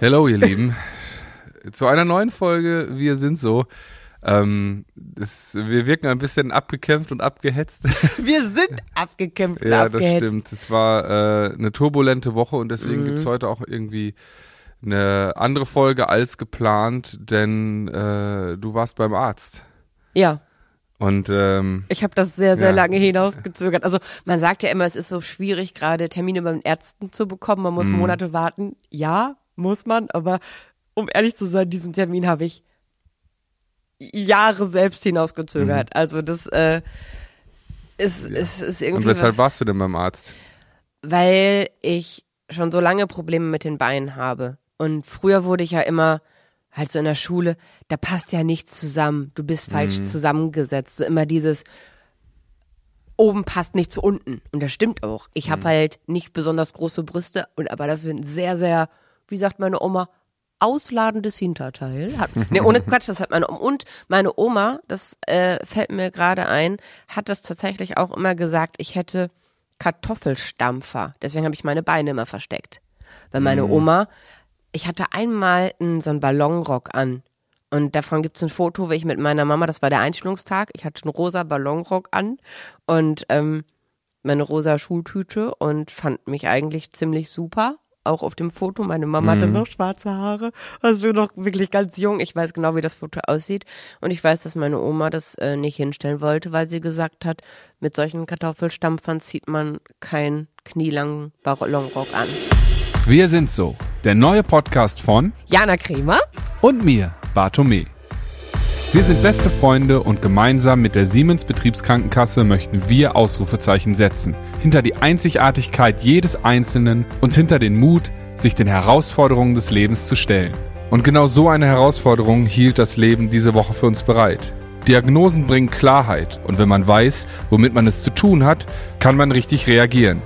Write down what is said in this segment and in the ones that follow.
Hallo, ihr Lieben. Zu einer neuen Folge Wir sind so. Ähm, das, wir wirken ein bisschen abgekämpft und abgehetzt. Wir sind abgekämpft und ja, abgehetzt. das stimmt. Es war äh, eine turbulente Woche und deswegen Mhm. gibt's heute auch irgendwie eine andere Folge als geplant, denn äh, du warst beim Arzt. Ja, Und ähm, ich habe das sehr, sehr Ja. lange hinausgezögert. Also man sagt ja immer, es ist so schwierig, gerade Termine beim Ärzten zu bekommen. Man Mhm. muss Monate warten. Ja, muss man, aber um ehrlich zu sein, diesen Termin habe ich Jahre selbst hinausgezögert. Also das äh, ist, ist, ist irgendwie Mhm. und weshalb was, warst du denn beim Arzt? weil ich schon so lange Probleme mit den Beinen habe. Und früher wurde ich ja immer halt so in der Schule, da passt ja nichts zusammen. Du bist falsch Mhm. zusammengesetzt. So immer dieses oben passt nicht zu unten. Und das stimmt auch. Ich Mhm. habe halt nicht besonders große Brüste und aber dafür ein sehr, sehr, wie sagt meine Oma, ausladendes Hinterteil. Hat, nee, ohne Quatsch, das hat meine Oma. Und meine Oma, das äh, fällt mir gerade ein, hat das tatsächlich auch immer gesagt, ich hätte Kartoffelstampfer. Deswegen habe ich meine Beine immer versteckt. Weil meine Oma, ich hatte einmal einen, so einen Ballonrock an. Und davon gibt es ein Foto, wo ich mit meiner Mama, das war der Einstellungstag, ich hatte einen rosa Ballonrock an und ähm, meine rosa Schultüte und fand mich eigentlich ziemlich super. Auch auf dem Foto. Meine Mama hatte noch schwarze Haare. Also noch wirklich ganz jung. Ich weiß genau, wie das Foto aussieht. Und ich weiß, dass meine Oma das äh, nicht hinstellen wollte, weil sie gesagt hat, mit solchen Kartoffelstampfern zieht man keinen knielangen Ballonrock an. Wir sind so. Der neue Podcast von Jana Kremer? und mir, Bartome. Wir sind beste Freunde und gemeinsam mit der Siemens Betriebskrankenkasse möchten wir Ausrufezeichen setzen. Hinter die Einzigartigkeit jedes Einzelnen und hinter den Mut, sich den Herausforderungen des Lebens zu stellen. Und genau so eine Herausforderung hielt das Leben diese Woche für uns bereit. Diagnosen bringen Klarheit und wenn man weiß, womit man es zu tun hat, kann man richtig reagieren.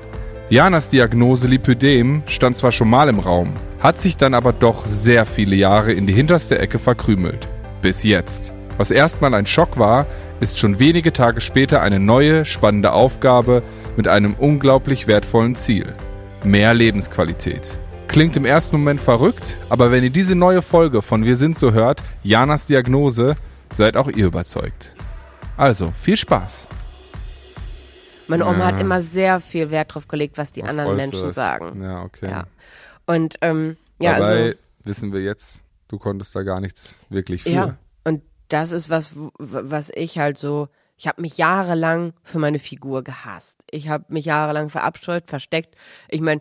Janas Diagnose Lipödem stand zwar schon mal im Raum, hat sich dann aber doch sehr viele Jahre in die hinterste Ecke verkrümelt. Bis jetzt. Was erstmal ein Schock war, ist schon wenige Tage später eine neue, spannende Aufgabe mit einem unglaublich wertvollen Ziel. Mehr Lebensqualität. Klingt im ersten Moment verrückt, aber wenn ihr diese neue Folge von Wir sind so hört, Janas Diagnose, seid auch ihr überzeugt. Also, viel Spaß. Meine Oma Ja. hat immer sehr viel Wert drauf gelegt, was die Auf anderen Menschen Äußeres. sagen. Ja, okay. Ja. Und ähm, ja, Dabei also wissen wir jetzt, du konntest da gar nichts wirklich für. ja. Das ist was, was ich halt so. Ich habe mich jahrelang für meine Figur gehasst. Ich habe mich jahrelang verabscheut, versteckt. Ich meine,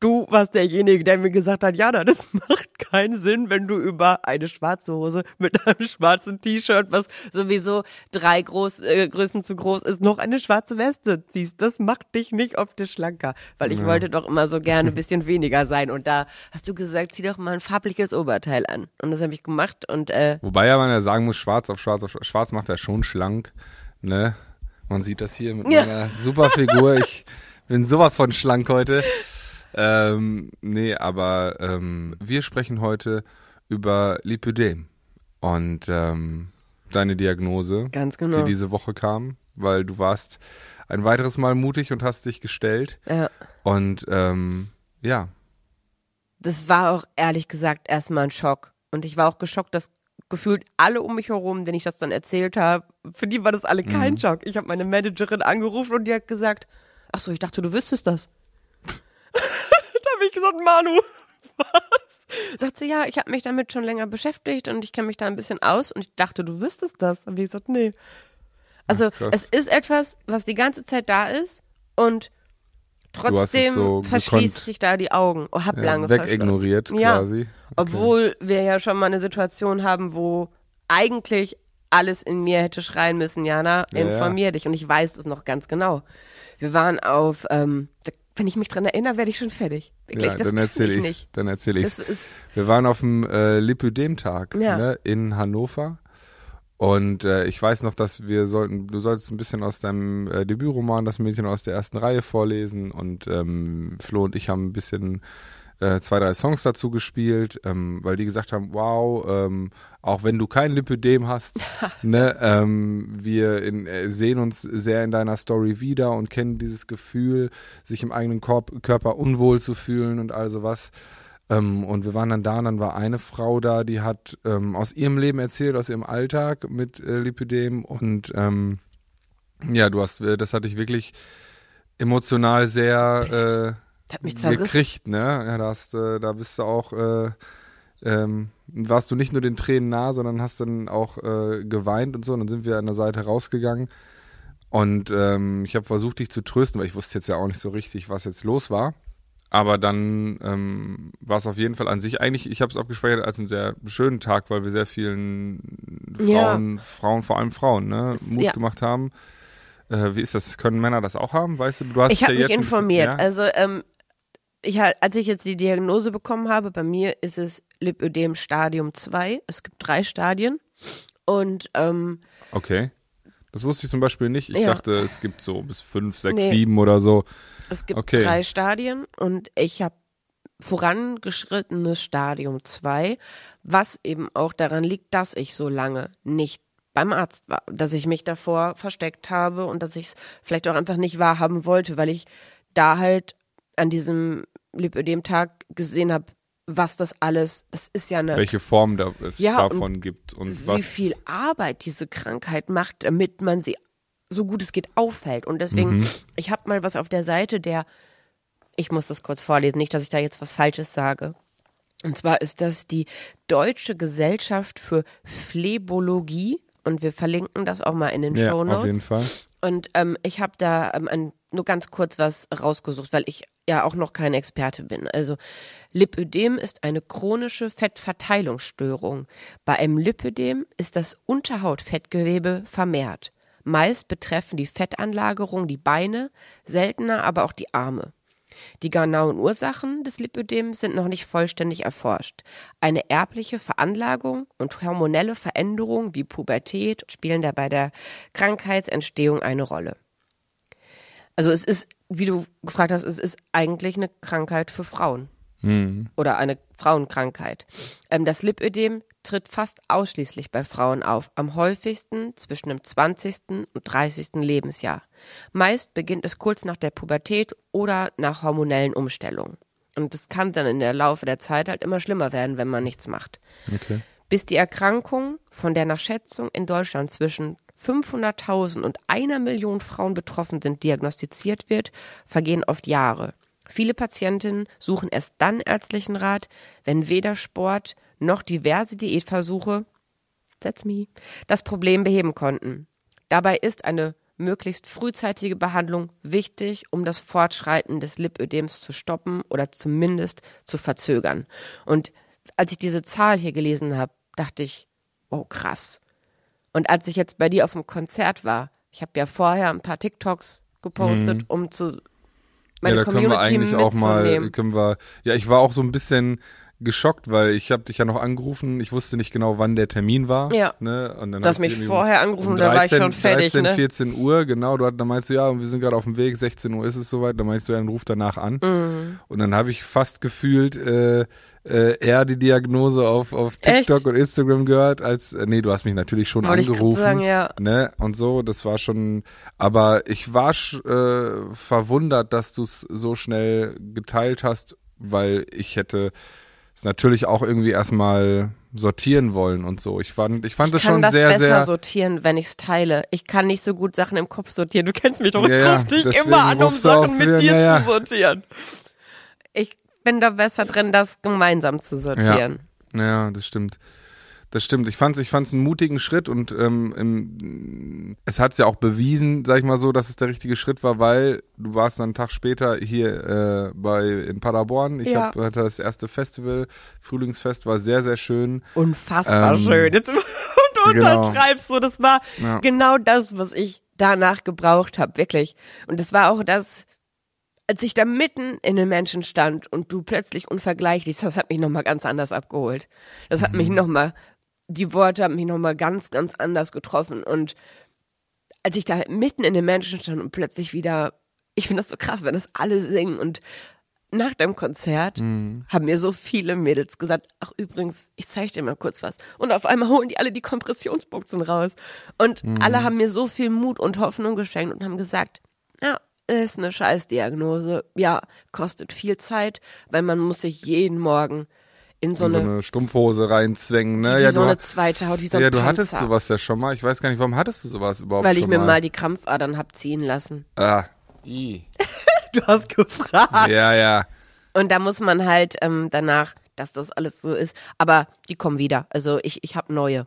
du warst derjenige, der mir gesagt hat, Jana, das macht keinen Sinn, wenn du über eine schwarze Hose mit einem schwarzen T-Shirt, was sowieso drei Groß, äh, Größen zu groß ist, noch eine schwarze Weste ziehst. Das macht dich nicht optisch schlanker. Weil ich wollte doch immer so gerne ein bisschen weniger sein. Und da hast du gesagt, zieh doch mal ein farbliches Oberteil an. Und das habe ich gemacht und äh, Wobei ja man ja sagen muss, schwarz auf schwarz auf schwarz, schwarz macht er schon schlank, ne? Man sieht das hier mit Ja. meiner super Figur. Ich bin sowas von schlank heute. Ähm, nee, aber ähm, wir sprechen heute über Lipödem und ähm, deine Diagnose, ganz genau. die diese Woche kam, weil du warst ein weiteres Mal mutig und hast dich gestellt. ja. Und ähm, ja, das war auch ehrlich gesagt erstmal ein Schock. Und ich war auch geschockt, dass gefühlt alle um mich herum, denen ich das dann erzählt habe, für die war das alle kein Schock. Ich habe meine Managerin angerufen und die hat gesagt, ach so, ich dachte, du wüsstest das. Habe ich gesagt, Manu, was? Sagt sie, ja, ich habe mich damit schon länger beschäftigt und ich kenne mich da ein bisschen aus und ich dachte, du wüsstest das. Und ich gesagt, nee. Also krass. es ist etwas, was die ganze Zeit da ist und trotzdem so verschließt sich da die Augen. Oh, hab ja lange wegignoriert. Ja. quasi. Obwohl wir ja schon mal eine Situation haben, wo eigentlich alles in mir hätte schreien müssen, Jana, Ja, informier dich. Und ich weiß es noch ganz genau. Wir waren auf, ähm, wenn ich mich dran erinnere, werde ich schon fertig. Wirklich, Ja, das dann erzähle ich ich, nicht. dann erzähle ich. Wir waren auf dem äh, Lipödem-Tag Ja. ne, in Hannover. Und äh, ich weiß noch, dass wir sollten, du solltest ein bisschen aus deinem äh, Debütroman Das Mädchen aus der ersten Reihe vorlesen. Und ähm, Flo und ich haben ein bisschen äh, zwei, drei Songs dazu gespielt, ähm, weil die gesagt haben, wow, ähm, auch wenn du kein Lipödem hast, ne, ähm, wir in, äh, sehen uns sehr in deiner Story wieder und kennen dieses Gefühl, sich im eigenen Korb, Körper unwohl zu fühlen und all sowas. Ähm, und wir waren dann da und dann war eine Frau da, die hat ähm, aus ihrem Leben erzählt, aus ihrem Alltag mit äh, Lipidem und ähm, ja, du hast, äh, das hatte ich wirklich emotional sehr Das hat mich zerrissen. gekriegt, ne? Ja, da hast, äh, da bist du auch, äh, ähm, warst du nicht nur den Tränen nah, sondern hast dann auch äh, geweint und so. Und dann sind wir an der Seite rausgegangen. Und ähm, ich habe versucht, dich zu trösten, weil ich wusste jetzt ja auch nicht so richtig, was jetzt los war. Aber dann ähm, war es auf jeden Fall an sich eigentlich, ich habe es abgespeichert als einen sehr schönen Tag, weil wir sehr vielen Ja. Frauen, Frauen, vor allem Frauen, ne, Mut ja. gemacht haben. Äh, wie ist das? Können Männer das auch haben? Weißt du, du hast Ich dich habe ja mich bisschen- informiert. ja? Also ähm, ich, als ich jetzt die Diagnose bekommen habe, bei mir ist es Lipödem Stadium 2. Es gibt drei Stadien. Und ähm, Okay. Das wusste ich zum Beispiel nicht. Ich Ja. dachte, es gibt so bis fünf, sechs, Nee. sieben oder so. es gibt Okay. drei Stadien und ich habe vorangeschrittenes Stadium 2, was eben auch daran liegt, dass ich so lange nicht beim Arzt war, dass ich mich davor versteckt habe und dass ich es vielleicht auch einfach nicht wahrhaben wollte, weil ich da halt an diesem Lipödem-Tag gesehen habe, was das alles, das ist ja eine Welche Form da es Ja, davon gibt und wie was. viel Arbeit diese Krankheit macht, damit man sie so gut es geht auffällt. Und deswegen, Mhm. ich habe mal was auf der Seite der, ich muss das kurz vorlesen, nicht, dass ich da jetzt was Falsches sage. Und zwar ist das die Deutsche Gesellschaft für Phlebologie. Und wir verlinken das auch mal in den ja, Show auf jeden Notes. Fall. Und ähm, ich habe da ähm, ein, nur ganz kurz was rausgesucht, weil ich ja auch noch kein Experte bin. Also Lipödem ist eine chronische Fettverteilungsstörung. Bei einem Lipödem ist das Unterhautfettgewebe vermehrt. Meist betreffen die Fettanlagerung die Beine, seltener aber auch die Arme. Die genauen Ursachen des Lipödems sind noch nicht vollständig erforscht. Eine erbliche Veranlagung und hormonelle Veränderungen wie Pubertät spielen dabei der Krankheitsentstehung eine Rolle. Also es ist, wie du gefragt hast, es ist eigentlich eine Krankheit für Frauen oder eine Frauenkrankheit. Ähm, das Lipödem tritt fast ausschließlich bei Frauen auf, am häufigsten zwischen dem 20. und 30. Lebensjahr. Meist beginnt es kurz nach der Pubertät oder nach hormonellen Umstellungen. Und es kann dann in der Laufe der Zeit halt immer schlimmer werden, wenn man nichts macht. Okay. Bis die Erkrankung, von der nach Schätzung in Deutschland zwischen 500.000 und einer Million Frauen betroffen sind, diagnostiziert wird, vergehen oft Jahre. Viele Patientinnen suchen erst dann ärztlichen Rat, wenn weder Sport noch diverse Diätversuche, that's me, das Problem beheben konnten. Dabei ist eine möglichst frühzeitige Behandlung wichtig, um das Fortschreiten des Lipödems zu stoppen oder zumindest zu verzögern. Und als ich diese Zahl hier gelesen habe, dachte ich, oh krass. Und als ich jetzt bei dir auf dem Konzert war, ich habe ja vorher ein paar TikToks gepostet, um zu meine Mhm. ja, da können Community wir eigentlich auch mal, können wir, ja, ich war auch so ein bisschen geschockt, weil ich habe dich ja noch angerufen, ich wusste nicht genau, wann der Termin war. Ja. Ne? Und dann Du hast mich vorher angerufen, da war ich schon fertig, 13, ne? 14 Uhr, genau. Du, hat- dann meinst du, ja, und wir sind gerade auf dem Weg, 16 Uhr ist es soweit. Dann meinst du, ja, dann ruf danach an. Mhm. Und dann habe ich fast gefühlt äh, äh, eher die Diagnose auf, auf TikTok Echt? und Instagram gehört, als, äh, nee, du hast mich natürlich schon Wollte angerufen. sagen, ja. Ne? Und so, das war schon, aber ich war äh, verwundert, dass du es so schnell geteilt hast, weil ich hätte es natürlich auch irgendwie erstmal sortieren wollen und so. Ich fand, ich fand Ich das kann schon das sehr, besser sehr. sortieren, wenn ich es teile. Ich kann nicht so gut Sachen im Kopf sortieren. Du kennst mich doch. Ja, ich ja, ruf dich immer an, um Sachen mit dir, dir ja, ja. zu sortieren. Ich bin da besser drin, das gemeinsam zu sortieren. Ja, das stimmt. Das stimmt. Ich fand's, ich fand's einen mutigen Schritt und ähm, im, es hat's ja auch bewiesen, sag ich mal so, dass es der richtige Schritt war, weil du warst dann einen Tag später hier äh, bei in Paderborn. Ich Ja. hab, hatte das erste Festival, Frühlingsfest, war sehr, sehr schön. Unfassbar Ähm, schön. Jetzt und genau. unterschreibst du, das war Ja. genau das, was ich danach gebraucht habe, wirklich. Und das war auch das, als ich da mitten in den Menschen stand und du plötzlich unvergleichlich, das hat mich nochmal ganz anders abgeholt. Das hat mich Mhm. nochmal, die Worte haben mich nochmal ganz, ganz anders getroffen. Und als ich da mitten in den Menschen stand und plötzlich wieder, ich finde das so krass, wenn das alle singen und nach dem Konzert Mhm. haben mir so viele Mädels gesagt, ach übrigens, ich zeige dir mal kurz was. Und auf einmal holen die alle die Kompressionsbuchsen raus. Und Mhm. alle haben mir so viel Mut und Hoffnung geschenkt und haben gesagt, ja, ist eine Scheißdiagnose. Ja, kostet viel Zeit, weil man muss sich jeden Morgen in so, in so eine, eine Strumpfhose reinzwängen, ne? wie Ja, so du, eine zweite Haut, wie so ein ja, du Panzer. hattest sowas ja schon mal. Ich weiß gar nicht, warum hattest du sowas überhaupt Weil ich schon mir mal? mal die Krampfadern hab ziehen lassen. Ah. I. Du hast gefragt. Ja, ja. Und da muss man halt ähm, danach, dass das alles so ist. Aber die kommen wieder. Also ich, ich habe neue.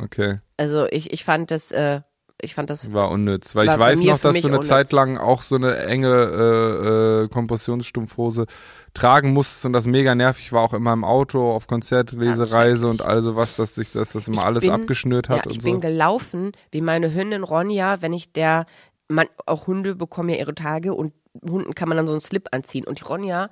Okay. Also ich, ich fand das, äh, ich fand das War unnütz. Weil War ich weiß noch, dass du eine unnütz. Zeit lang auch so eine enge äh, äh, Kompressionsstrumpfhose tragen musstest und das mega nervig war, auch immer im Auto, auf Konzertlesereise und all sowas, dass sich das, das immer Ich alles bin- abgeschnürt hat ja, ich und bin so. gelaufen, wie meine Hündin Ronja, wenn ich der, man, auch Hunde bekommen ja ihre Tage und Hunden kann man dann so einen Slip anziehen. Und die Ronja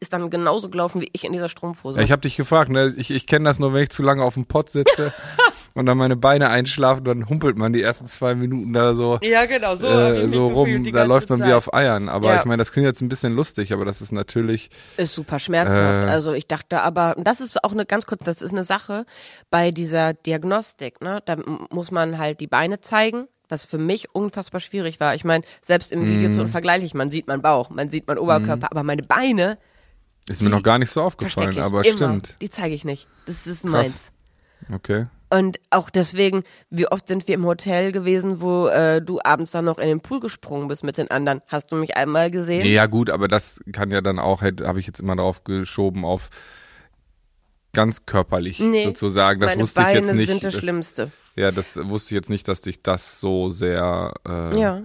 ist dann genauso gelaufen wie ich in dieser Strumpfhose. Ja, ich habe dich gefragt, ne? Ich, ich kenne das nur, wenn ich zu lange auf dem Pott sitze und dann meine Beine einschlafen, dann humpelt man die ersten zwei Minuten da so. ja, genau, so, äh, so rum, da läuft man wie auf Eiern. Aber Ja. ich meine, das klingt jetzt ein bisschen lustig, aber das ist natürlich, Ist super schmerzhaft. Äh. also ich dachte aber, und das ist auch eine ganz kurz, das ist eine Sache bei dieser Diagnostik, ne? Da muss man halt die Beine zeigen, was für mich unfassbar schwierig war. Ich meine, selbst im Video Mhm. zu vergleiche ich, man sieht meinen Bauch, man sieht meinen Oberkörper, aber meine Beine ist mir noch gar nicht so aufgefallen, aber immer. stimmt. Die zeige ich nicht. Das ist meins. Okay. Und auch deswegen, wie oft sind wir im Hotel gewesen, wo äh, du abends dann noch in den Pool gesprungen bist mit den anderen. Hast du mich einmal gesehen? Ja gut, aber das kann ja dann auch, habe ich jetzt immer darauf geschoben, auf ganz körperlich Nee, sozusagen. Das Meine wusste ich Beine jetzt nicht. sind das, das, Schlimmste. ja, das wusste ich jetzt nicht, dass dich das so sehr, äh, Ja.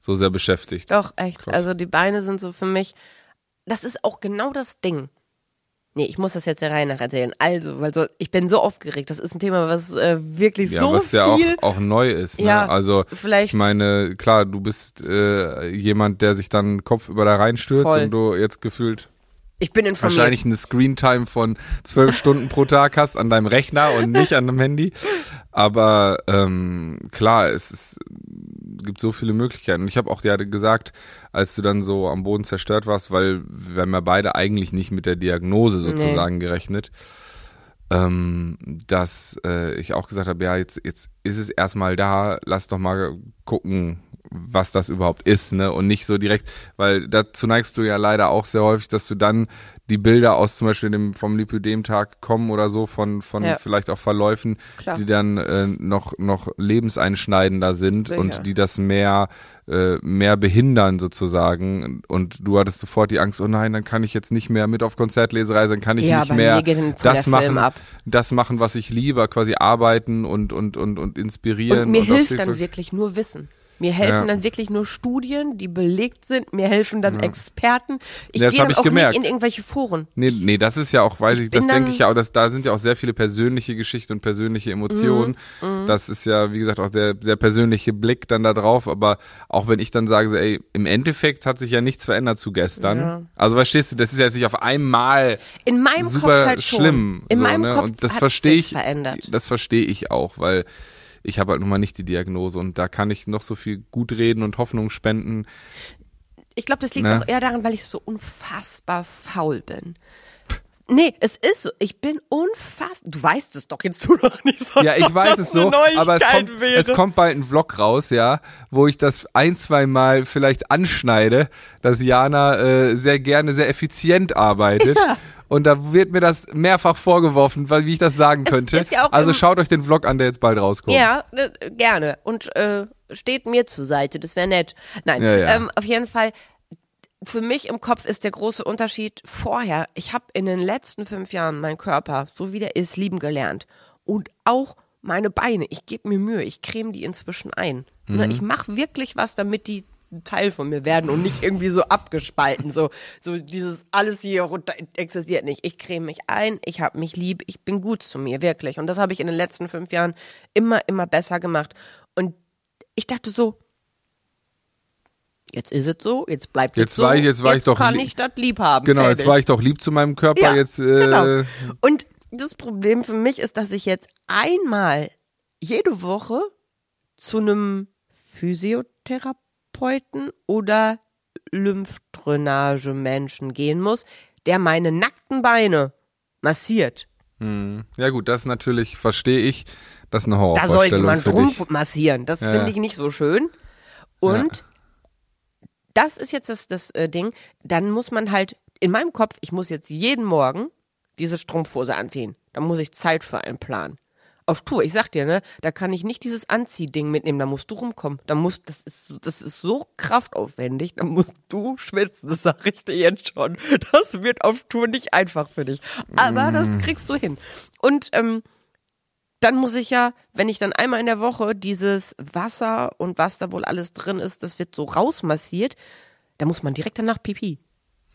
so sehr beschäftigt. Doch, echt. Krass. Also die Beine sind so für mich, das ist auch genau das Ding. Nee, ich muss das jetzt der Reihe nach erzählen. Also, weil so, ich bin so aufgeregt. Das ist ein Thema, was äh, wirklich Ja, so was viel. ja auch, auch neu ist. Ne? Ja, also vielleicht- ich meine, klar, du bist äh, jemand, der sich dann Kopf über da reinstürzt Voll. und du jetzt gefühlt ich bin informiert. wahrscheinlich eine Screentime von zwölf Stunden pro Tag hast an deinem Rechner und nicht an dem Handy. Aber ähm, klar, es ist, gibt so viele Möglichkeiten. Und ich habe auch dir gesagt, als du dann so am Boden zerstört warst, weil wir haben ja beide eigentlich nicht mit der Diagnose sozusagen gerechnet, ähm, dass äh, ich auch gesagt habe, ja, jetzt, jetzt ist es erstmal da, lass doch mal gucken, was das überhaupt ist, ne? Und nicht so direkt, weil dazu neigst du ja leider auch sehr häufig, dass du dann die Bilder aus zum Beispiel dem vom Lipödem-Tag kommen oder so von von Ja. vielleicht auch Verläufen, Klar. die dann äh, noch noch lebenseinschneidender sind Sicher. und die das mehr äh, mehr behindern sozusagen und du hattest sofort die Angst, oh nein, dann kann ich jetzt nicht mehr mit auf Konzertlesereise, dann kann ich Ja, nicht mehr das machen, das machen, was ich liebe, quasi arbeiten und und und und inspirieren Und mir auf hilft dann wirklich nur Wissen. Mir helfen Ja. dann wirklich nur Studien, die belegt sind. Mir helfen dann Experten. Ich Ja, das gehe dann ich auch gemerkt. nicht in irgendwelche Foren. Nee, nee, das ist ja auch, weiß ich, bin das denke ich ja auch, dass da sind ja auch sehr viele persönliche Geschichten und persönliche Emotionen. Mhm, Das ist ja, wie gesagt, auch der sehr persönliche Blick dann da drauf. Aber auch wenn ich dann sage, so, ey, im Endeffekt hat sich ja nichts verändert zu gestern. Ja. Also verstehst du, das ist ja jetzt nicht auf einmal In meinem super Kopf halt schlimm. In so, meinem ne? Kopf und das hat verstehe ich. verändert. Das verstehe ich auch, weil ich habe halt nun mal nicht die Diagnose und da kann ich noch so viel gut reden und Hoffnung spenden. Ich glaube, das liegt Ne? auch eher daran, weil ich so unfassbar faul bin. Nee, es ist so. Ich bin unfassbar. Du weißt es doch jetzt du doch nicht so. Ja, ich weiß es so, aber es kommt, wäre. es kommt bald ein Vlog raus, ja, wo ich das ein, zwei Mal vielleicht anschneide, dass Jana äh, sehr gerne sehr effizient arbeitet. Ja. Und da wird mir das mehrfach vorgeworfen, wie ich das sagen könnte. ja also schaut euch den Vlog an, der jetzt bald rauskommt. Ja, äh, gerne. Und äh, steht mir zur Seite, das wäre nett. Nein, Ja, ja. Ähm, auf jeden Fall, für mich im Kopf ist der große Unterschied vorher. Ich habe in den letzten fünf Jahren meinen Körper, so wie der ist, lieben gelernt. Und auch meine Beine. Ich gebe mir Mühe, ich creme die inzwischen ein. Ne, Ich mache wirklich was, damit die Teil von mir werden und nicht irgendwie so abgespalten. So, so dieses alles hier runter existiert nicht. Ich creme mich ein, ich habe mich lieb, ich bin gut zu mir, wirklich. Und das habe ich in den letzten fünf Jahren immer, immer besser gemacht. Und ich dachte so, jetzt ist es so, jetzt bleibt Jetzt es so. war ich- jetzt war ich doch kann ich das lieb haben. Genau, jetzt fertig. war ich doch lieb zu meinem Körper, Ja, jetzt äh, genau. Und das Problem für mich ist, dass ich jetzt einmal jede Woche zu einem Physiotherapeuten oder Lymphdrainage-Menschen gehen muss, der meine nackten Beine massiert. ja gut, das natürlich verstehe ich. Das ist eine Da soll Horrorvorstellung jemand für drum dich. massieren. Das Ja. finde ich nicht so schön. Und das ist jetzt das, das äh, Ding. Dann muss man halt in meinem Kopf, ich muss jetzt jeden Morgen diese Strumpfhose anziehen. Da muss ich Zeit für einen Plan. Auf Tour, ich sag dir, ne, da kann ich nicht dieses Anziehding mitnehmen, da musst du rumkommen. Da musst, das ist, das ist so kraftaufwendig, da musst du schwitzen, das sag ich dir jetzt schon. Das wird auf Tour nicht einfach für dich. Aber das kriegst du hin. Und, ähm, dann muss ich ja, wenn ich dann einmal in der Woche dieses Wasser und was da wohl alles drin ist, das wird so rausmassiert, da muss man direkt danach Pipi.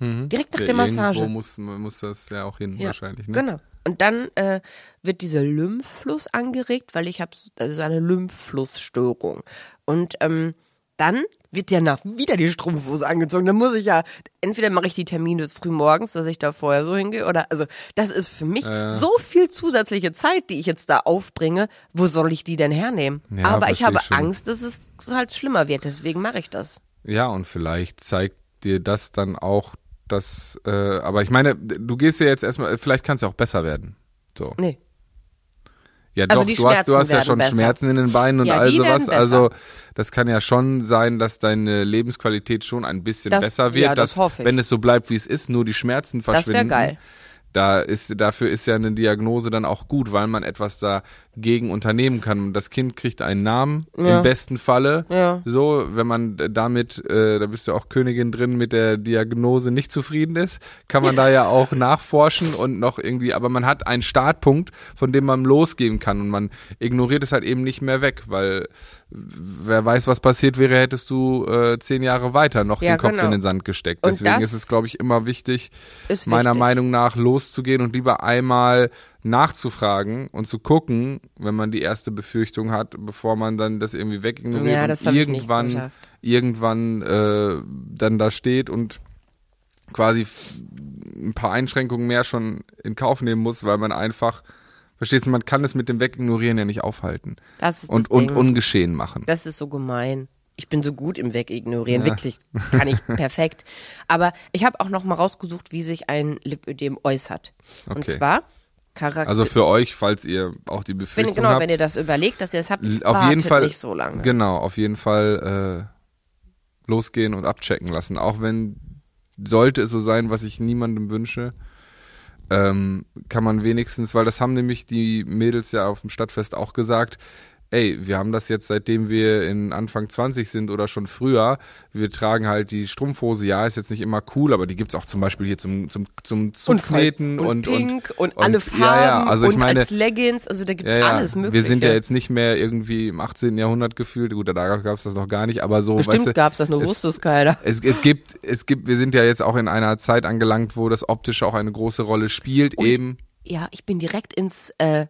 Direkt nach Ja, der Massage. Irgendwo muss, muss das ja auch hin, Ja, wahrscheinlich. Ne? Genau. Und dann äh, wird dieser Lymphfluss angeregt, weil ich habe also eine Lymphflussstörung. Und ähm, dann wird ja nach wieder die Strumpfhose angezogen. Dann muss ich ja, entweder mache ich die Termine früh morgens, dass ich da vorher so hingehe, oder also das ist für mich so viel zusätzliche Zeit, die ich jetzt da aufbringe. Wo soll ich die denn hernehmen? Ja, Aber ich habe schon. Angst, dass es halt schlimmer wird, deswegen mache ich das. Ja, und vielleicht zeigt dir das dann auch, dass, äh, aber ich meine, du gehst ja jetzt erstmal, vielleicht kann es ja auch besser werden. So. Nee. Ja, Also doch, die du hast, du hast ja schon besser. Schmerzen in den Beinen und Ja, all sowas. Also, das kann ja schon sein, dass deine Lebensqualität schon ein bisschen Das- besser wird, ja, das dass, hoffe ich. wenn es so bleibt, wie es ist, nur die Schmerzen Das wäre verschwinden. geil. Da ist, dafür ist ja eine Diagnose dann auch gut, weil man etwas dagegen unternehmen kann. Das Kind kriegt einen Namen, Ja. im besten Falle. Ja. So, wenn man damit, äh, da bist du auch Königin drin, mit der Diagnose nicht zufrieden ist, kann man da ja auch nachforschen und noch irgendwie, aber man hat einen Startpunkt, von dem man losgehen kann und man ignoriert es halt eben nicht mehr weg, weil wer weiß, was passiert wäre, hättest du äh, zehn Jahre weiter noch Ja, den Kopf genau. in den Sand gesteckt. Und Deswegen ist es, glaube ich, immer wichtig, meiner wichtig. Meinung nach loszugehen und lieber einmal nachzufragen und zu gucken, wenn man die erste Befürchtung hat, bevor man dann das irgendwie wegignoriert Ja, und das nicht irgendwann irgendwann äh, dann da steht und quasi ein paar Einschränkungen mehr schon in Kauf nehmen muss, weil man einfach verstehst du, man kann es mit dem Wegignorieren ja nicht aufhalten Das ist und das und ungeschehen machen. Das ist so gemein. Ich bin so gut im Wegignorieren, wirklich kann ich perfekt. Aber ich habe auch noch mal rausgesucht, wie sich ein Lipödem äußert. Und Okay. zwar Charakter. Also für euch, falls ihr auch die wenn, Befürchtung genau, habt, wenn ihr das überlegt, dass ihr es habt, auf jeden Fall nicht so lange. Genau, auf jeden Fall äh, losgehen und abchecken lassen. Auch wenn sollte es so sein, was ich niemandem wünsche, ähm, kann man wenigstens, weil das haben nämlich die Mädels ja auf dem Stadtfest auch gesagt. Ey, wir haben das jetzt seitdem wir in Anfang 20 sind oder schon früher. Wir tragen halt die Strumpfhose. Ja, ist jetzt nicht immer cool, aber die gibt's auch zum Beispiel hier zum zum zum und, Zupfnähten und, und pink und, alle Farben ja, ja. Also ich und meine, als Leggings, also da gibt's ja, ja. alles mögliche. Wir sind ja jetzt nicht mehr irgendwie im 18. Jahrhundert gefühlt. Gut, da gab es das noch gar nicht, aber so, Bestimmt weißt du, gab's das, nur wusste es keiner. es, es gibt, es gibt, wir sind ja jetzt auch in einer Zeit angelangt, wo das Optische auch eine große Rolle spielt, Und- eben. Ja, ich bin direkt ins äh,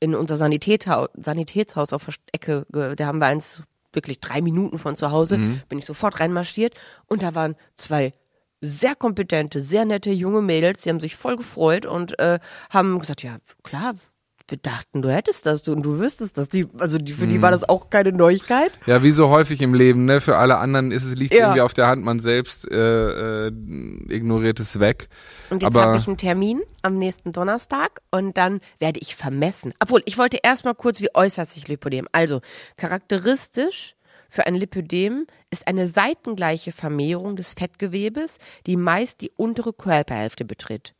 in unser Sanitätshaus, Sanitätshaus auf der Ecke, da haben wir eins wirklich drei Minuten von zu Hause, Mhm. bin ich sofort reinmarschiert und da waren zwei sehr kompetente, sehr nette junge Mädels, die haben sich voll gefreut und äh, haben gesagt, ja klar, wir dachten, du hättest das du, und du wüsstest das. Die, also die, für die war das auch keine Neuigkeit. Ja, wie so häufig im Leben, ne? Für alle anderen ist es liegt Ja. irgendwie auf der Hand, man selbst äh, äh, ignoriert es weg. Und jetzt habe ich einen Termin am nächsten Donnerstag und dann werde ich vermessen. Obwohl, ich wollte erstmal kurz, wie äußert sich Lipödem? Also, charakteristisch für ein Lipödem ist eine seitengleiche Vermehrung des Fettgewebes, die meist die untere Körperhälfte betritt.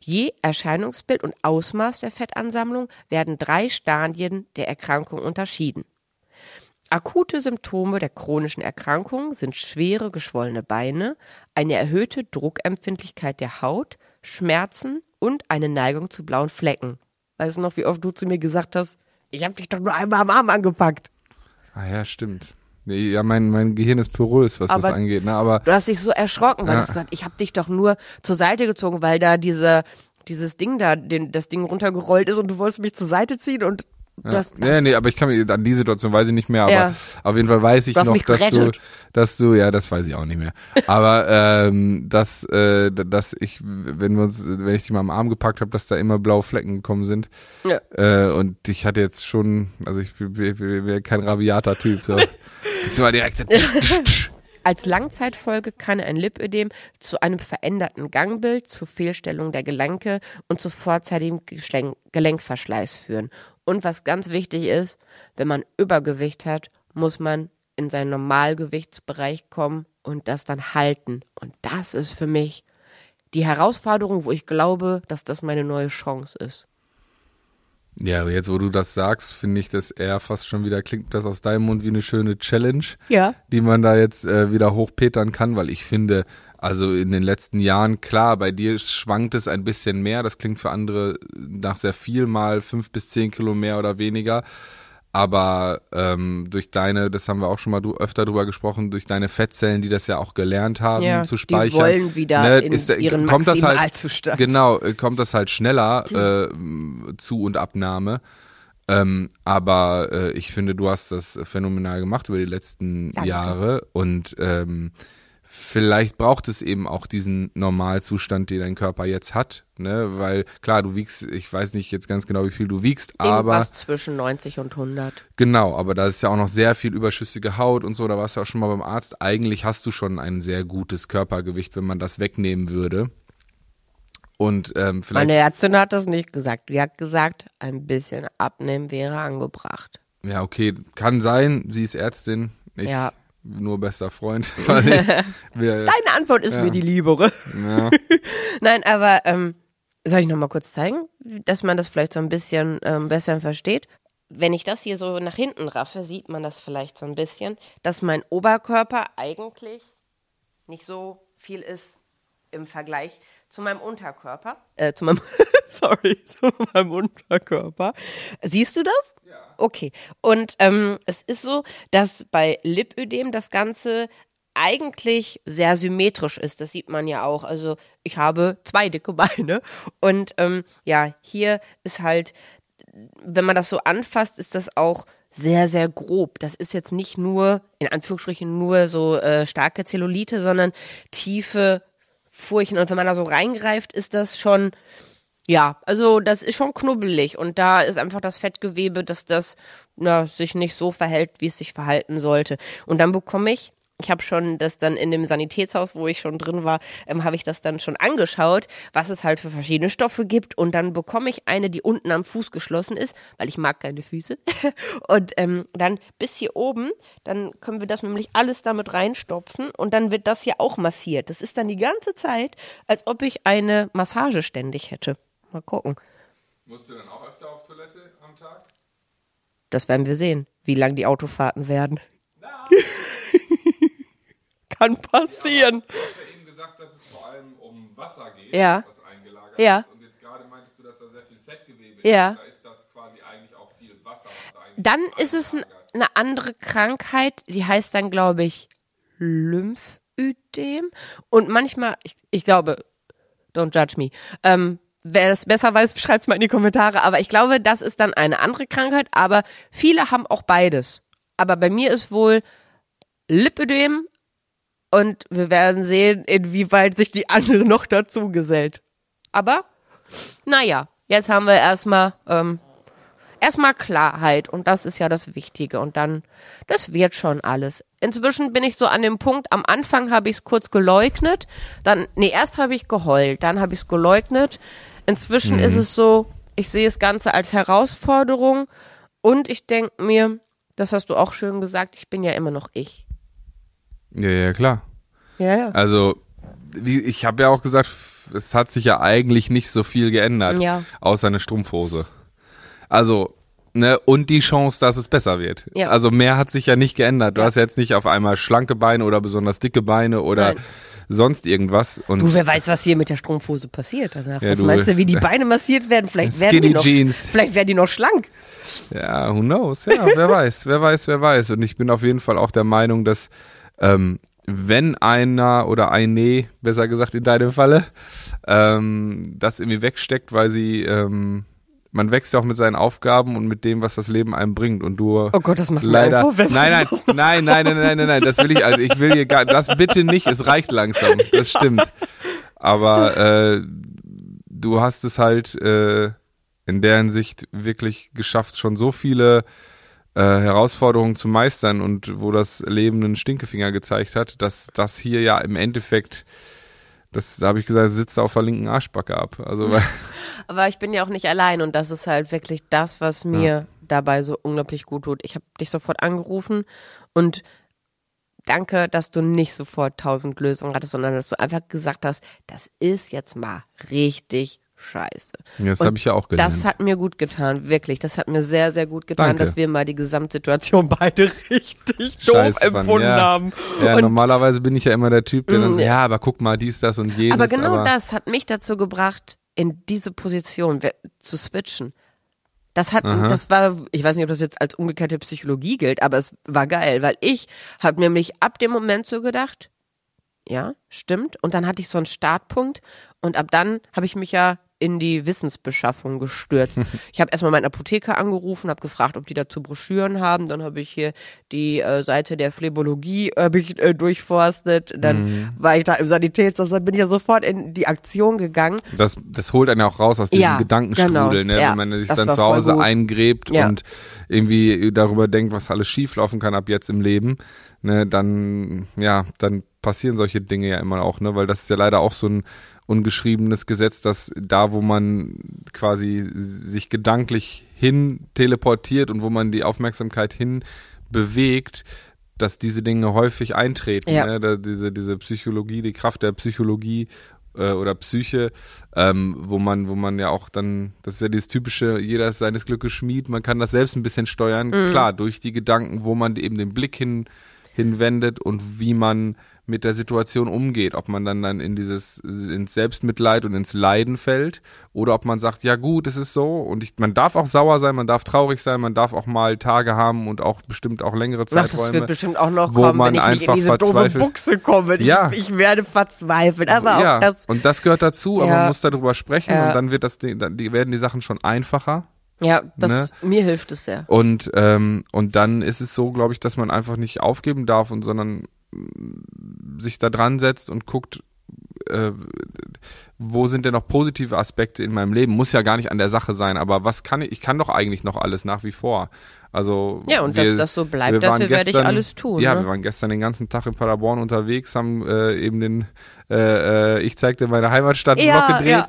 Je Erscheinungsbild und Ausmaß der Fettansammlung werden drei Stadien der Erkrankung unterschieden. Akute Symptome der chronischen Erkrankung sind schwere geschwollene Beine, eine erhöhte Druckempfindlichkeit der Haut, Schmerzen und eine Neigung zu blauen Flecken. Weißt du noch, wie oft du zu mir gesagt hast, ich habe dich doch nur einmal am Arm angepackt. Ah ja, stimmt. Nee, Ja, mein, mein Gehirn ist porös, was Aber- das angeht, ne? Aber Du hast dich so erschrocken, weil Ja. du gesagt ich habe dich doch nur zur Seite gezogen, weil da diese, dieses Ding da, den, das Ding runtergerollt ist und du wolltest mich zur Seite ziehen und das, das nee, nee, aber ich kann mich an die Situation weiß ich nicht mehr, aber Ja. auf jeden Fall weiß ich noch, dass du, dass du, ja, das weiß ich auch nicht mehr. Aber ähm, dass, äh, dass ich, wenn wir uns, wenn ich dich mal am Arm gepackt habe, dass da immer blaue Flecken gekommen sind. Ja. Äh, und ich hatte jetzt schon, also ich bin, bin kein rabiater Typ. So. Jetzt mal direkt. Als Langzeitfolge kann ein Lipödem zu einem veränderten Gangbild, zu Fehlstellung der Gelenke und zu vorzeitigem Gelenkverschleiß führen. Und was ganz wichtig ist, wenn man Übergewicht hat, muss man in seinen Normalgewichtsbereich kommen, und das dann halten. Und das ist für mich die Herausforderung, wo ich glaube, dass das meine neue Chance ist. Ja, jetzt, wo du das sagst, finde ich das eher fast schon wieder, klingt das aus deinem Mund wie eine schöne Challenge, Ja. die man da jetzt äh, wieder hochpetern kann, weil ich finde, also in den letzten Jahren, klar, bei dir schwankt es ein bisschen mehr, das klingt für andere nach sehr viel, mal fünf bis zehn Kilo mehr oder weniger. Aber ähm, durch deine, das haben wir auch schon mal du, öfter drüber gesprochen, durch deine Fettzellen, die das ja auch gelernt haben Ja, zu die speichern, wollen wieder ne, in ist, da- ihren kommt das halt. Genau, äh, kommt das halt schneller äh, zu und Abnahme. Ähm, aber äh, ich finde, du hast das phänomenal gemacht über die letzten Danke. Jahre und ähm, vielleicht braucht es eben auch diesen Normalzustand, den dein Körper jetzt hat, ne? Weil klar, du wiegst, ich weiß nicht jetzt ganz genau, wie viel du wiegst, aber Irgendwas zwischen 90 und 100. Genau, aber da ist ja auch noch sehr viel überschüssige Haut und so, da warst du auch schon mal beim Arzt. Eigentlich hast du schon ein sehr gutes Körpergewicht, wenn man das wegnehmen würde. Und ähm, vielleicht. Meine Ärztin hat das nicht gesagt. Die hat gesagt, ein bisschen abnehmen wäre angebracht. ja, okay, kann sein, sie ist Ärztin, ich Ja. Nur bester Freund. Wir, Deine Antwort ist Ja. mir die liebere. ja, Nein, aber ähm, soll ich noch mal kurz zeigen, dass man das vielleicht so ein bisschen ähm, besser versteht? Wenn ich das hier so nach hinten raffe, sieht man das vielleicht so ein bisschen, dass mein Oberkörper eigentlich nicht so viel ist im Vergleich zu meinem Unterkörper. Äh, zu meinem, sorry, zu meinem Unterkörper. Siehst du das? Ja. Okay. Und ähm, es ist so, dass bei Lipödem das Ganze eigentlich sehr symmetrisch ist. Das sieht man ja auch. Also ich habe zwei dicke Beine und ähm, ja, hier ist halt, wenn man das so anfasst, ist das auch sehr, sehr grob. Das ist jetzt nicht nur, in Anführungsstrichen, nur so äh, starke Zellulite, sondern tiefe Furchen. Und wenn man da so reingreift, ist das schon, ja, also das ist schon knubbelig. Und da ist einfach das Fettgewebe, dass das na, sich nicht so verhält, wie es sich verhalten sollte. Und dann bekomme ich ich habe schon das dann in dem Sanitätshaus, wo ich schon drin war, ähm, habe ich das dann schon angeschaut, was es halt für verschiedene Stoffe gibt. Und dann bekomme ich eine, die unten am Fuß geschlossen ist, weil ich mag keine Füße. Und ähm, dann bis hier oben, dann können wir das nämlich alles damit reinstopfen und dann wird das hier auch massiert. Das ist dann die ganze Zeit, als ob ich eine Massage ständig hätte. Mal gucken. Musst du dann auch öfter auf Toilette am Tag? Das werden wir sehen, wie lang die Autofahrten werden. Kann passieren. Du hast ja eben gesagt, dass es vor allem um Wasser geht, Ja. was eingelagert Ja. ist. Und jetzt gerade meintest du, dass da sehr viel Fettgewebe Ja. ist. Da ist das quasi eigentlich auch viel Wasser, Dann ist es eine andere Krankheit, die heißt dann, glaube ich, Lymphödem. Und manchmal, ich, ich glaube, don't judge me, ähm, wer das besser weiß, schreibt es mal in die Kommentare. Aber ich glaube, das ist dann eine andere Krankheit. Aber viele haben auch beides. Aber bei mir ist wohl Lipödem und wir werden sehen, inwieweit sich die andere noch dazu gesellt. Aber, naja, jetzt haben wir erstmal ähm, erstmal Klarheit und das ist ja das Wichtige und dann, das wird schon alles. Inzwischen bin ich so an dem Punkt, am Anfang habe ich es kurz geleugnet, dann, nee, erst habe ich geheult, dann habe ich es geleugnet. Inzwischen ist es so, ich sehe das Ganze als Herausforderung und ich denke mir, das hast du auch schön gesagt, ich bin ja immer noch ich. Ja, ja, klar. Ja, ja. Also, wie, ich habe ja auch gesagt, es hat sich ja eigentlich nicht so viel geändert, Ja. außer eine Strumpfhose. Also, ne, und die Chance, dass es besser wird. Ja. Also mehr hat sich ja nicht geändert. Du Ja. hast jetzt nicht auf einmal schlanke Beine oder besonders dicke Beine oder Nein. sonst irgendwas. Und Du, wer weiß, was hier mit der Strumpfhose passiert danach. Ja, was du- meinst du, wie die Beine massiert werden? Vielleicht werden die noch, Jeans. vielleicht werden die noch schlank. Ja, who knows? Ja, wer weiß, wer weiß, wer weiß. Und ich bin auf jeden Fall auch der Meinung, dass ähm, wenn einer oder eine, besser gesagt in deinem Falle, ähm, das irgendwie wegsteckt, weil sie, ähm, man wächst ja auch mit seinen Aufgaben und mit dem, was das Leben einem bringt. Und du Oh Gott, das macht leider. Wer nein, nein, das nein, nein, nein, nein, nein, nein, das will ich, also ich will hier gar, das bitte nicht, es reicht langsam, das stimmt. Aber äh, du hast es halt äh, in der Hinsicht wirklich geschafft, schon so viele äh, Herausforderungen zu meistern und wo das Leben einen Stinkefinger gezeigt hat, dass das hier ja im Endeffekt, das da habe ich gesagt, sitzt auf der linken Arschbacke ab. Also weil, Aber ich bin ja auch nicht allein und das ist halt wirklich das, was mir dabei so unglaublich gut tut. Ich habe dich sofort angerufen und danke, dass du nicht sofort tausend Lösungen hattest, sondern dass du einfach gesagt hast, das ist jetzt mal richtig scheiße. Ja, das habe ich ja auch gelernt. Das hat mir gut getan, wirklich. Das hat mir sehr, sehr gut getan, Danke. dass wir mal die Gesamtsituation beide richtig doof Scheiße fanden, empfunden ja. haben. Ja, Und- normalerweise bin ich ja immer der Typ, der dann Mm, so, ja, aber guck mal, dies, das und jenes. aber genau aber das hat mich dazu gebracht, in diese Position zu switchen. Das hat, Aha. das war, ich weiß nicht, ob das jetzt als umgekehrte Psychologie gilt, aber es war geil, weil ich habe nämlich ab dem Moment so gedacht, ja, stimmt. Und dann hatte ich so einen Startpunkt und ab dann habe ich mich ja in die Wissensbeschaffung gestürzt. ich habe erstmal meinen Apotheker angerufen, habe gefragt, ob die dazu Broschüren haben. Dann habe ich hier die äh, Seite der Phlebologie äh, ich, äh, durchforstet. Dann Mhm. war ich da im Sanitätsamt, dann bin ich ja sofort in die Aktion gegangen. das, das holt einen ja auch raus aus diesem Ja, Gedankenstrudel, genau. ne? Ja, wenn man sich dann zu Hause eingräbt Ja. und irgendwie darüber denkt, was alles schieflaufen kann ab jetzt im Leben, ne, dann, ja, dann passieren solche Dinge ja immer auch, ne, weil das ist ja leider auch so ein ungeschriebenes Gesetz, dass da, wo man quasi sich gedanklich hin teleportiert und wo man die Aufmerksamkeit hin bewegt, dass diese Dinge häufig eintreten. Ja. Ne? Da, diese, diese Psychologie, die Kraft der Psychologie äh, oder Psyche, ähm, wo man, wo man ja auch dann, das ist ja dieses typische, jeder ist seines Glückes Schmied, man kann das selbst ein bisschen steuern, klar, durch die Gedanken, wo man eben den Blick hin, hinwendet und wie man mit der Situation umgeht, ob man dann dann in dieses ins Selbstmitleid und ins Leiden fällt oder ob man sagt, ja gut, es ist so und ich, man darf auch sauer sein, man darf traurig sein, man darf auch mal Tage haben und auch bestimmt auch längere Ach, das Zeiträume. wird bestimmt auch noch kommen, man wenn ich nicht in diese doofe verzweifelt- Buchse komme. Ich, Ja. ich werde verzweifeln. Aber ja, auch das, und das gehört dazu, aber Ja. man muss darüber sprechen Ja. und dann wird das, dann- werden die Sachen schon einfacher. ja, das, Ne? mir hilft es sehr. Und, ähm, und dann ist es so, glaube ich, dass man einfach nicht aufgeben darf und sondern sich da dran setzt und guckt, äh, wo sind denn noch positive Aspekte in meinem Leben? Muss ja gar nicht an der Sache sein, aber was kann ich, ich kann doch eigentlich noch alles nach wie vor. Also Ja, und wir, dass das so bleibt, dafür werde ich gestern- alles tun. Ja, ne? wir waren gestern den ganzen Tag in Paderborn unterwegs, haben äh, eben den äh, äh, Ich zeigte meine Heimatstadt Ja, Vlog gedreht. ja.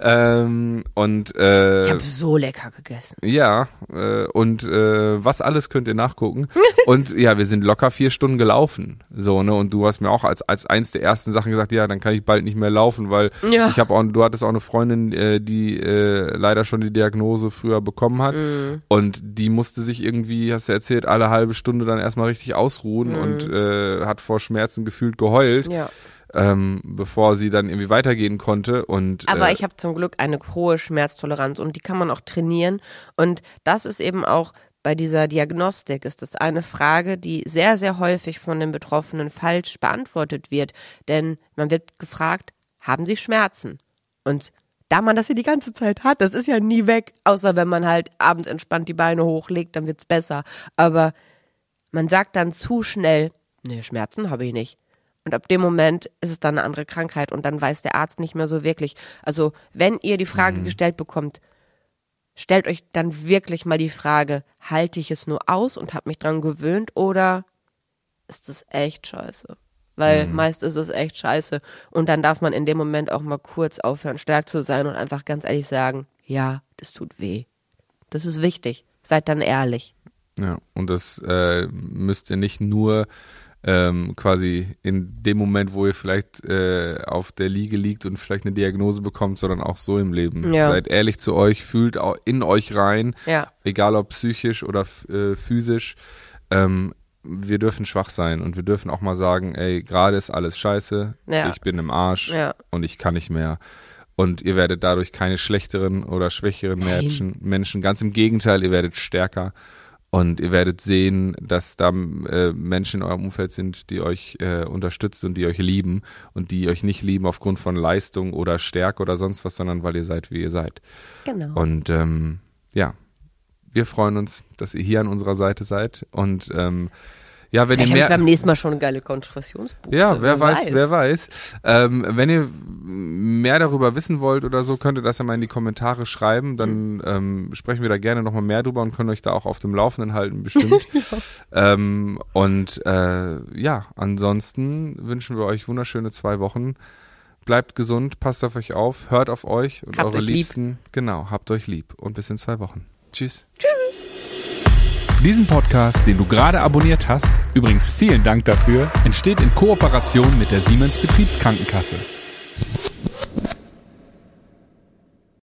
Ähm, und äh, Ich habe so lecker gegessen. ja, äh, und äh, was alles könnt ihr nachgucken. und ja, wir sind locker vier Stunden gelaufen. So, ne? Und du hast mir auch als, als eins der ersten Sachen gesagt, ja, dann kann ich bald nicht mehr laufen, weil Ja. ich habe auch, du hattest auch eine Freundin, äh, die äh, leider schon die Diagnose früher bekommen hat. Mhm. Und die musste sich irgendwie, hast du erzählt, alle halbe Stunde dann erstmal richtig ausruhen und äh, hat vor Schmerzen gefühlt geheult, Mhm. Ja. Ähm, bevor sie dann irgendwie weitergehen konnte. Und Aber äh, ich habe zum Glück eine hohe Schmerztoleranz und die kann man auch trainieren. Und das ist eben auch bei dieser Diagnostik ist das eine Frage, die sehr, sehr häufig von den Betroffenen falsch beantwortet wird. Denn man wird gefragt, haben sie Schmerzen? Und da man das ja die ganze Zeit hat, das ist ja nie weg, außer wenn man halt abends entspannt die Beine hochlegt, dann wird's besser. Aber man sagt dann zu schnell, nee, Schmerzen habe ich nicht. Und ab dem Moment ist es dann eine andere Krankheit und dann weiß der Arzt nicht mehr so wirklich. Also, wenn ihr die Frage gestellt bekommt, stellt euch dann wirklich mal die Frage, halte ich es nur aus und habe mich dran gewöhnt oder ist es echt scheiße? Weil meist ist es echt scheiße und dann darf man in dem Moment auch mal kurz aufhören, stark zu sein und einfach ganz ehrlich sagen, ja, das tut weh. Das ist wichtig. Seid dann ehrlich. Ja, und das äh, müsst ihr nicht nur ähm, quasi in dem Moment, wo ihr vielleicht äh, auf der Liege liegt und vielleicht eine Diagnose bekommt, sondern auch so im Leben. Ja. Seid ehrlich zu euch, fühlt auch in euch rein, Ja. egal ob psychisch oder äh, physisch. Ähm, wir dürfen schwach sein und wir dürfen auch mal sagen, ey, gerade ist alles scheiße, Ja. ich bin im Arsch und ich kann nicht mehr. Und ihr werdet dadurch keine schlechteren oder schwächeren. Menschen, Menschen. Ganz im Gegenteil, ihr werdet stärker. Und ihr werdet sehen, dass da äh, Menschen in eurem Umfeld sind, die euch äh, unterstützen und die euch lieben und die euch nicht lieben aufgrund von Leistung oder Stärke oder sonst was, sondern weil ihr seid, wie ihr seid. Genau. Und ähm, ja, wir freuen uns, dass ihr hier an unserer Seite seid. Und ähm, ja, wenn Vielleicht ihr mehr, beim nächsten Mal schon eine geile Konstruktionsbuchse. ja, wer weiß, wer weiß. Ähm, wenn ihr mehr darüber wissen wollt oder so, könnt ihr das ja mal in die Kommentare schreiben. Dann ähm, sprechen wir da gerne nochmal mehr drüber und können euch da auch auf dem Laufenden halten, bestimmt. ähm, und äh, ja, ansonsten wünschen wir euch wunderschöne zwei Wochen. Bleibt gesund, passt auf euch auf, hört auf euch und Habt eure euch lieb. Liebsten. Genau, habt euch lieb. Und bis in zwei Wochen. Tschüss. Tschüss. Diesen Podcast, den du gerade abonniert hast, übrigens vielen Dank dafür, entsteht in Kooperation mit der Siemens Betriebskrankenkasse.